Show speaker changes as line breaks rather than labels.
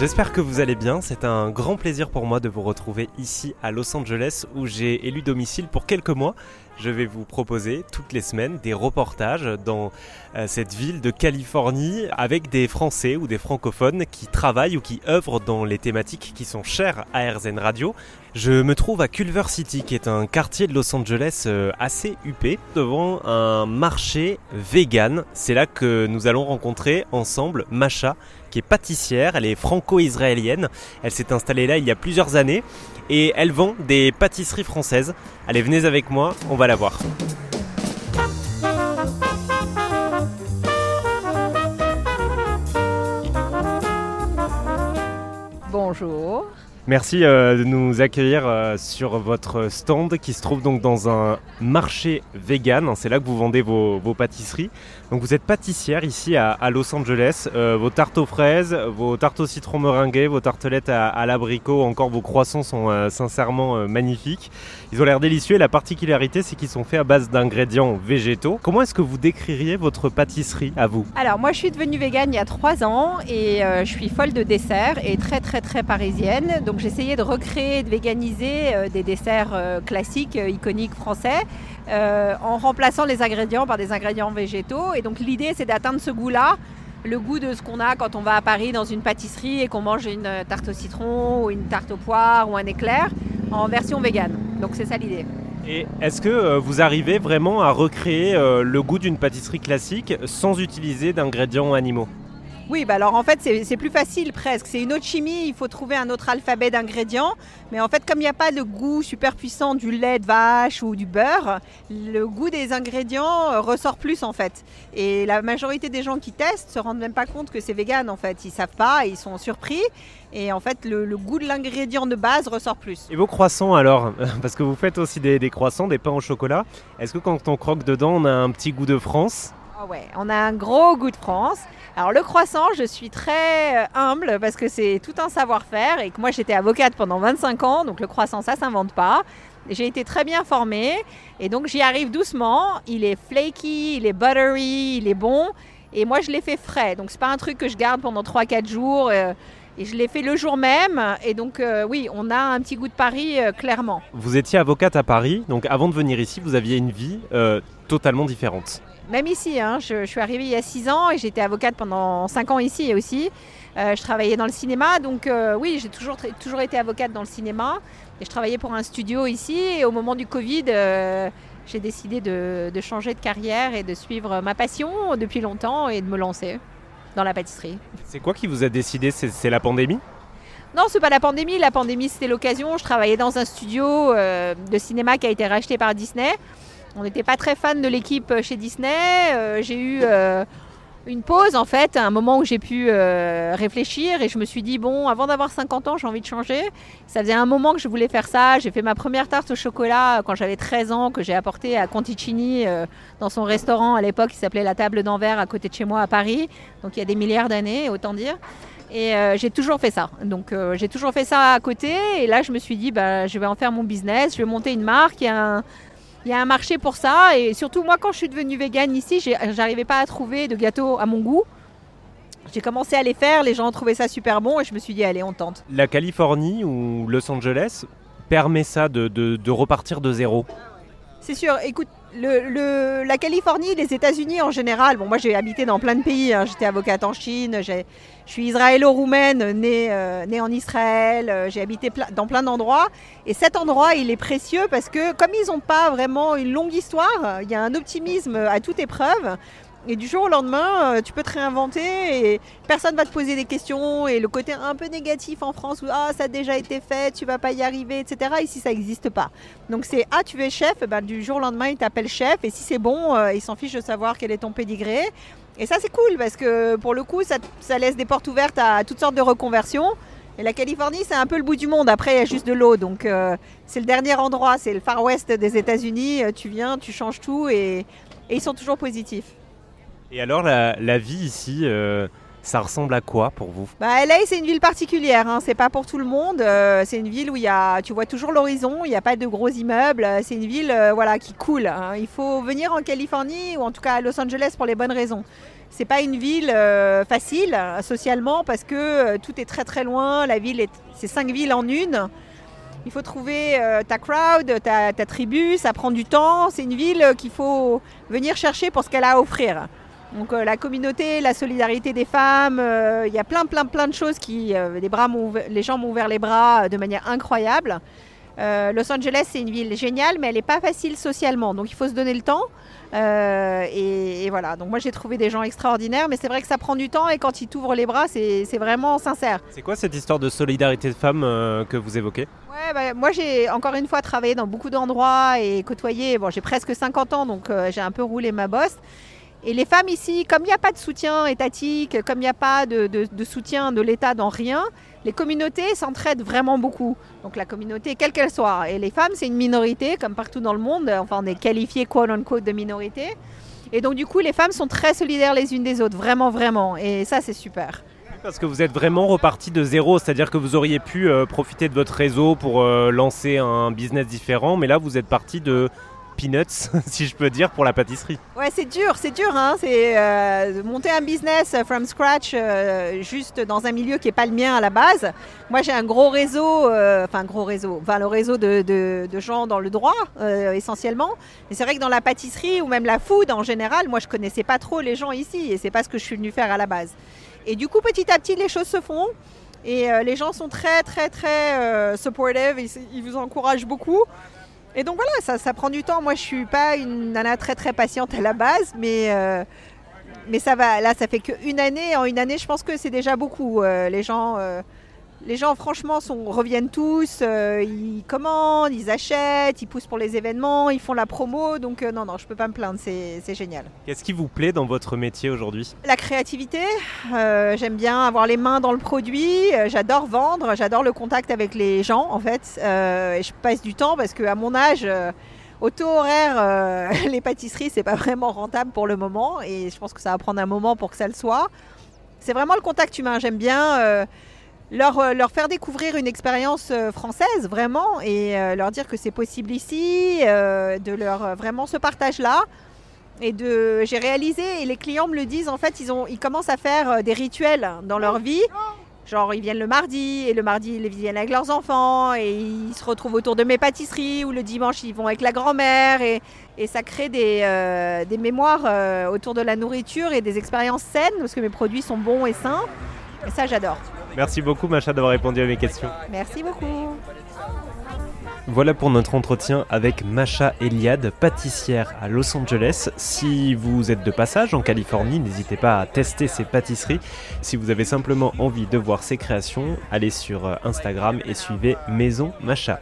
J'espère que vous allez bien. C'est un grand plaisir pour moi de vous retrouver ici à Los Angeles où j'ai élu domicile pour quelques mois. Je vais vous proposer toutes les semaines des reportages dans euh, cette ville de Californie avec des Français ou des francophones qui travaillent ou qui œuvrent dans les thématiques qui sont chères à RZN Radio. Je me trouve à Culver City qui est un quartier de Los Angeles euh, assez huppé devant un marché vegan. C'est là que nous allons rencontrer ensemble Macha qui est pâtissière, elle est franco-israélienne, elle s'est installée là il y a plusieurs années et elle vend des pâtisseries françaises. Allez, venez avec moi, on va
Bonjour.
Merci euh, de nous accueillir euh, sur votre stand qui se trouve donc dans un marché vegan. C'est là que vous vendez vos, pâtisseries. Donc vous êtes pâtissière ici à, Los Angeles. Euh, vos tartes aux fraises, vos tartes au citron meringuées, vos tartelettes à, l'abricot, encore vos croissants sont sincèrement magnifiques. Ils ont l'air délicieux et la particularité c'est qu'ils sont faits à base d'ingrédients végétaux. Comment est-ce que vous décririez votre pâtisserie à vous?
Alors moi je suis devenue végane il y a trois ans et je suis folle de desserts et très très très parisienne. Donc j'essayais de recréer, de véganiser euh, des desserts euh, classiques, euh, iconiques français, en remplaçant les ingrédients par des ingrédients végétaux. Et donc l'idée c'est d'atteindre ce goût-là, le goût de ce qu'on a quand on va à Paris dans une pâtisserie et qu'on mange une tarte au citron ou une tarte aux poires ou un éclair en version végane. Donc c'est ça l'idée.
Et est-ce que vous arrivez vraiment à recréer le goût d'une pâtisserie classique sans utiliser d'ingrédients animaux?
Oui, bah alors en fait c'est c'est plus facile presque. C'est une autre chimie, il faut trouver un autre alphabet d'ingrédients. Mais en fait comme il n'y a pas le goût super puissant du lait de vache ou du beurre, le goût des ingrédients euh, ressort plus en fait. Et la majorité des gens qui testent se rendent même pas compte que c'est vegan en fait. Ils savent pas, ils sont surpris. Et en fait le, le goût de l'ingrédient de base ressort plus.
Et vos croissants alors? Parce que vous faites aussi des, des croissants, des pains au chocolat. Est-ce que quand on croque dedans, on a un petit goût de France?
Ah ouais, on a un gros goût de France. Alors le croissant, je suis très euh, humble parce que c'est tout un savoir-faire et que moi j'étais avocate pendant 25 ans, donc le croissant ça s'invente pas. J'ai été très bien formée et donc j'y arrive doucement. Il est flaky, il est buttery, il est bon et moi je l'ai fait frais. Donc c'est pas un truc que je garde pendant 3-4 jours euh, et je l'ai fait le jour même et donc euh, oui, on a un petit goût de Paris clairement.
Vous étiez avocate à Paris, donc avant de venir ici, vous aviez une vie totalement différente.
Même ici, hein, je, je suis arrivée il y a 6 ans et j'étais avocate pendant 5 ans ici aussi. Euh, je travaillais dans le cinéma, donc euh, oui, j'ai toujours, toujours été avocate dans le cinéma. Et je travaillais pour un studio ici. Et au moment du Covid, euh, j'ai décidé de, de changer de carrière et de suivre ma passion depuis longtemps et de me lancer dans la pâtisserie.
C'est quoi qui vous a décidé? C'est la pandémie?
Non, c'est pas la pandémie. La pandémie, c'était l'occasion. Je travaillais dans un studio de cinéma qui a été racheté par Disney. On n'était pas très fan de l'équipe chez Disney. Euh, j'ai eu euh, une pause, en fait, un moment où j'ai pu euh, réfléchir et je me suis dit, bon, avant d'avoir 50 ans, j'ai envie de changer. Ça faisait un moment que je voulais faire ça. J'ai fait ma première tarte au chocolat quand j'avais 13 ans, que j'ai apportée à Conticini euh, dans son restaurant à l'époque qui s'appelait La Table d'Anvers à côté de chez moi à Paris. Donc il y a des milliards d'années, autant dire. Et euh, j'ai toujours fait ça. Donc euh, j'ai toujours fait ça à côté. Et là, je me suis dit, bah, je vais en faire mon business. Je vais monter une marque. A un, il y a un marché pour ça. Et surtout, moi, quand je suis devenue végane ici, j'arrivais pas à trouver de gâteaux à mon goût. J'ai commencé à les faire. Les gens ont trouvé ça super bon. Et je me suis dit, allez, on tente.
La Californie ou Los Angeles permet ça de repartir de zéro?
C'est sûr. Écoute, la Californie, les États-Unis en général. Bon, moi, j'ai habité dans plein de pays. hein. J'étais avocate en Chine. Je suis israélo-roumaine, née, euh, née en Israël. euh, J'ai habité dans plein d'endroits. Et cet endroit, il est précieux parce que comme ils n'ont pas vraiment une longue histoire, il y a un optimisme à toute épreuve. Et du jour au lendemain, euh, tu peux te réinventer et personne va te poser des questions. Et le côté un peu négatif en France où ah, ça a déjà été fait, tu vas pas y arriver, etc. Ici, ça n'existe pas. Donc c'est ah tu es chef, ben, du jour au lendemain il t'appelle chef et si c'est bon, euh, il s'en fiche de savoir quel est ton pédigré. Et ça c'est cool parce que pour le coup ça, laisse des portes ouvertes à toutes sortes de reconversions. Et la Californie c'est un peu le bout du monde, après il y a juste de l'eau. Donc euh, c'est le dernier endroit, c'est le Far West des États-Unis. Tu viens, tu changes tout et ils sont toujours positifs.
Et alors la, vie ici, euh, Ça ressemble à quoi pour vous?
Bah, LA, c'est une ville particulière, hein. c'est pas pour tout le monde. Euh, c'est une ville où y a, tu vois toujours l'horizon, il n'y a pas de gros immeubles. C'est une ville euh, voilà, qui coule. Hein. Il faut venir en Californie ou en tout cas à Los Angeles pour les bonnes raisons. C'est pas une ville euh, facile socialement parce que tout est très très loin. La ville, c'est cinq villes en une. Il faut trouver ta crowd, ta, ta, tribu, ça prend du temps. C'est une ville qu'il faut venir chercher pour ce qu'elle a à offrir. Donc euh, la communauté, la solidarité des femmes, euh, il y a plein plein plein de choses qui euh, les, bras les gens m'ont ouvert les bras de manière incroyable. Los Angeles c'est une ville géniale mais elle n'est pas facile socialement donc il faut se donner le temps. Et, et, voilà, donc moi j'ai trouvé des gens extraordinaires, mais c'est vrai que ça prend du temps et quand ils t'ouvrent les bras, c'est vraiment sincère.
C'est quoi cette histoire de solidarité de femmes que vous évoquez?
Ouais, bah, Moi j'ai encore une fois travaillé dans beaucoup d'endroits et côtoyé, bon j'ai presque 50 ans donc j'ai un peu roulé ma bosse. Et les femmes ici, comme il n'y a pas de soutien étatique, comme il n'y a pas de, soutien de l'État dans rien, les communautés s'entraident vraiment beaucoup. Donc la communauté, quelle qu'elle soit. Et les femmes, c'est une minorité, comme partout dans le monde. Enfin, on est qualifié, quote unquote, de minorité. Et donc du coup, les femmes sont très solidaires les unes des autres, vraiment, vraiment. Et ça, c'est super.
Parce que vous êtes vraiment reparti de zéro, c'est-à-dire que vous auriez pu euh, profiter de votre réseau pour euh, lancer un business différent, mais là vous êtes parti de peanuts, si je peux dire, pour la pâtisserie.
Ouais, c'est dur, c'est dur. Hein c'est euh, monter un business from scratch, euh, juste dans un milieu qui n'est pas le mien à la base. Moi, j'ai un gros réseau, euh, enfin, gros réseau, enfin, le réseau de, de, gens dans le droit, essentiellement. Et c'est vrai que dans la pâtisserie ou même la food en général, moi, je connaissais pas trop les gens ici et c'est pas ce que je suis venue faire à la base. Et du coup, petit à petit, les choses se font. Et les gens sont très, très, très supportive. ils vous encouragent beaucoup. Et donc voilà, ça, prend du temps. Moi, je suis pas une nana très très patiente à la base, mais, euh, mais ça va. Là, ça fait qu'une année. En une année, je pense que c'est déjà beaucoup. Euh, les gens euh, les gens, franchement, sont, reviennent tous. Euh, ils commandent, ils achètent, ils poussent pour les événements, ils font la promo. Donc, euh, non, non, je peux pas me plaindre. C'est génial.
Qu'est-ce qui vous plaît dans votre métier aujourd'hui?
La créativité. Euh, j'aime bien avoir les mains dans le produit. j'adore vendre. J'adore le contact avec les gens, en fait. et je passe du temps parce qu'à mon âge. Au taux horaire, les pâtisseries, c'est pas vraiment rentable pour le moment et je pense que ça va prendre un moment pour que ça le soit. C'est vraiment le contact humain. J'aime bien euh, leur, faire découvrir une expérience euh, française vraiment et euh, leur dire que c'est possible ici, de leur vraiment ce partage-là. Et de, j'ai réalisé, et les clients me le disent, en fait, ils, ont, ils commencent à faire des rituels dans leur vie. Genre, ils viennent le mardi, et le mardi, ils viennent avec leurs enfants, et ils se retrouvent autour de mes pâtisseries, ou le dimanche, ils vont avec la grand-mère, et, et, ça crée des, des mémoires autour de la nourriture et des expériences saines, parce que mes produits sont bons et sains. Et ça, j'adore.
Merci beaucoup, Macha, d'avoir répondu à mes questions.
Merci beaucoup.
Voilà pour notre entretien avec Macha Eliade, pâtissière à Los Angeles. Si vous êtes de passage en Californie, n'hésitez pas à tester ses pâtisseries. Si vous avez simplement envie de voir ses créations, allez sur Instagram et suivez Maison Macha.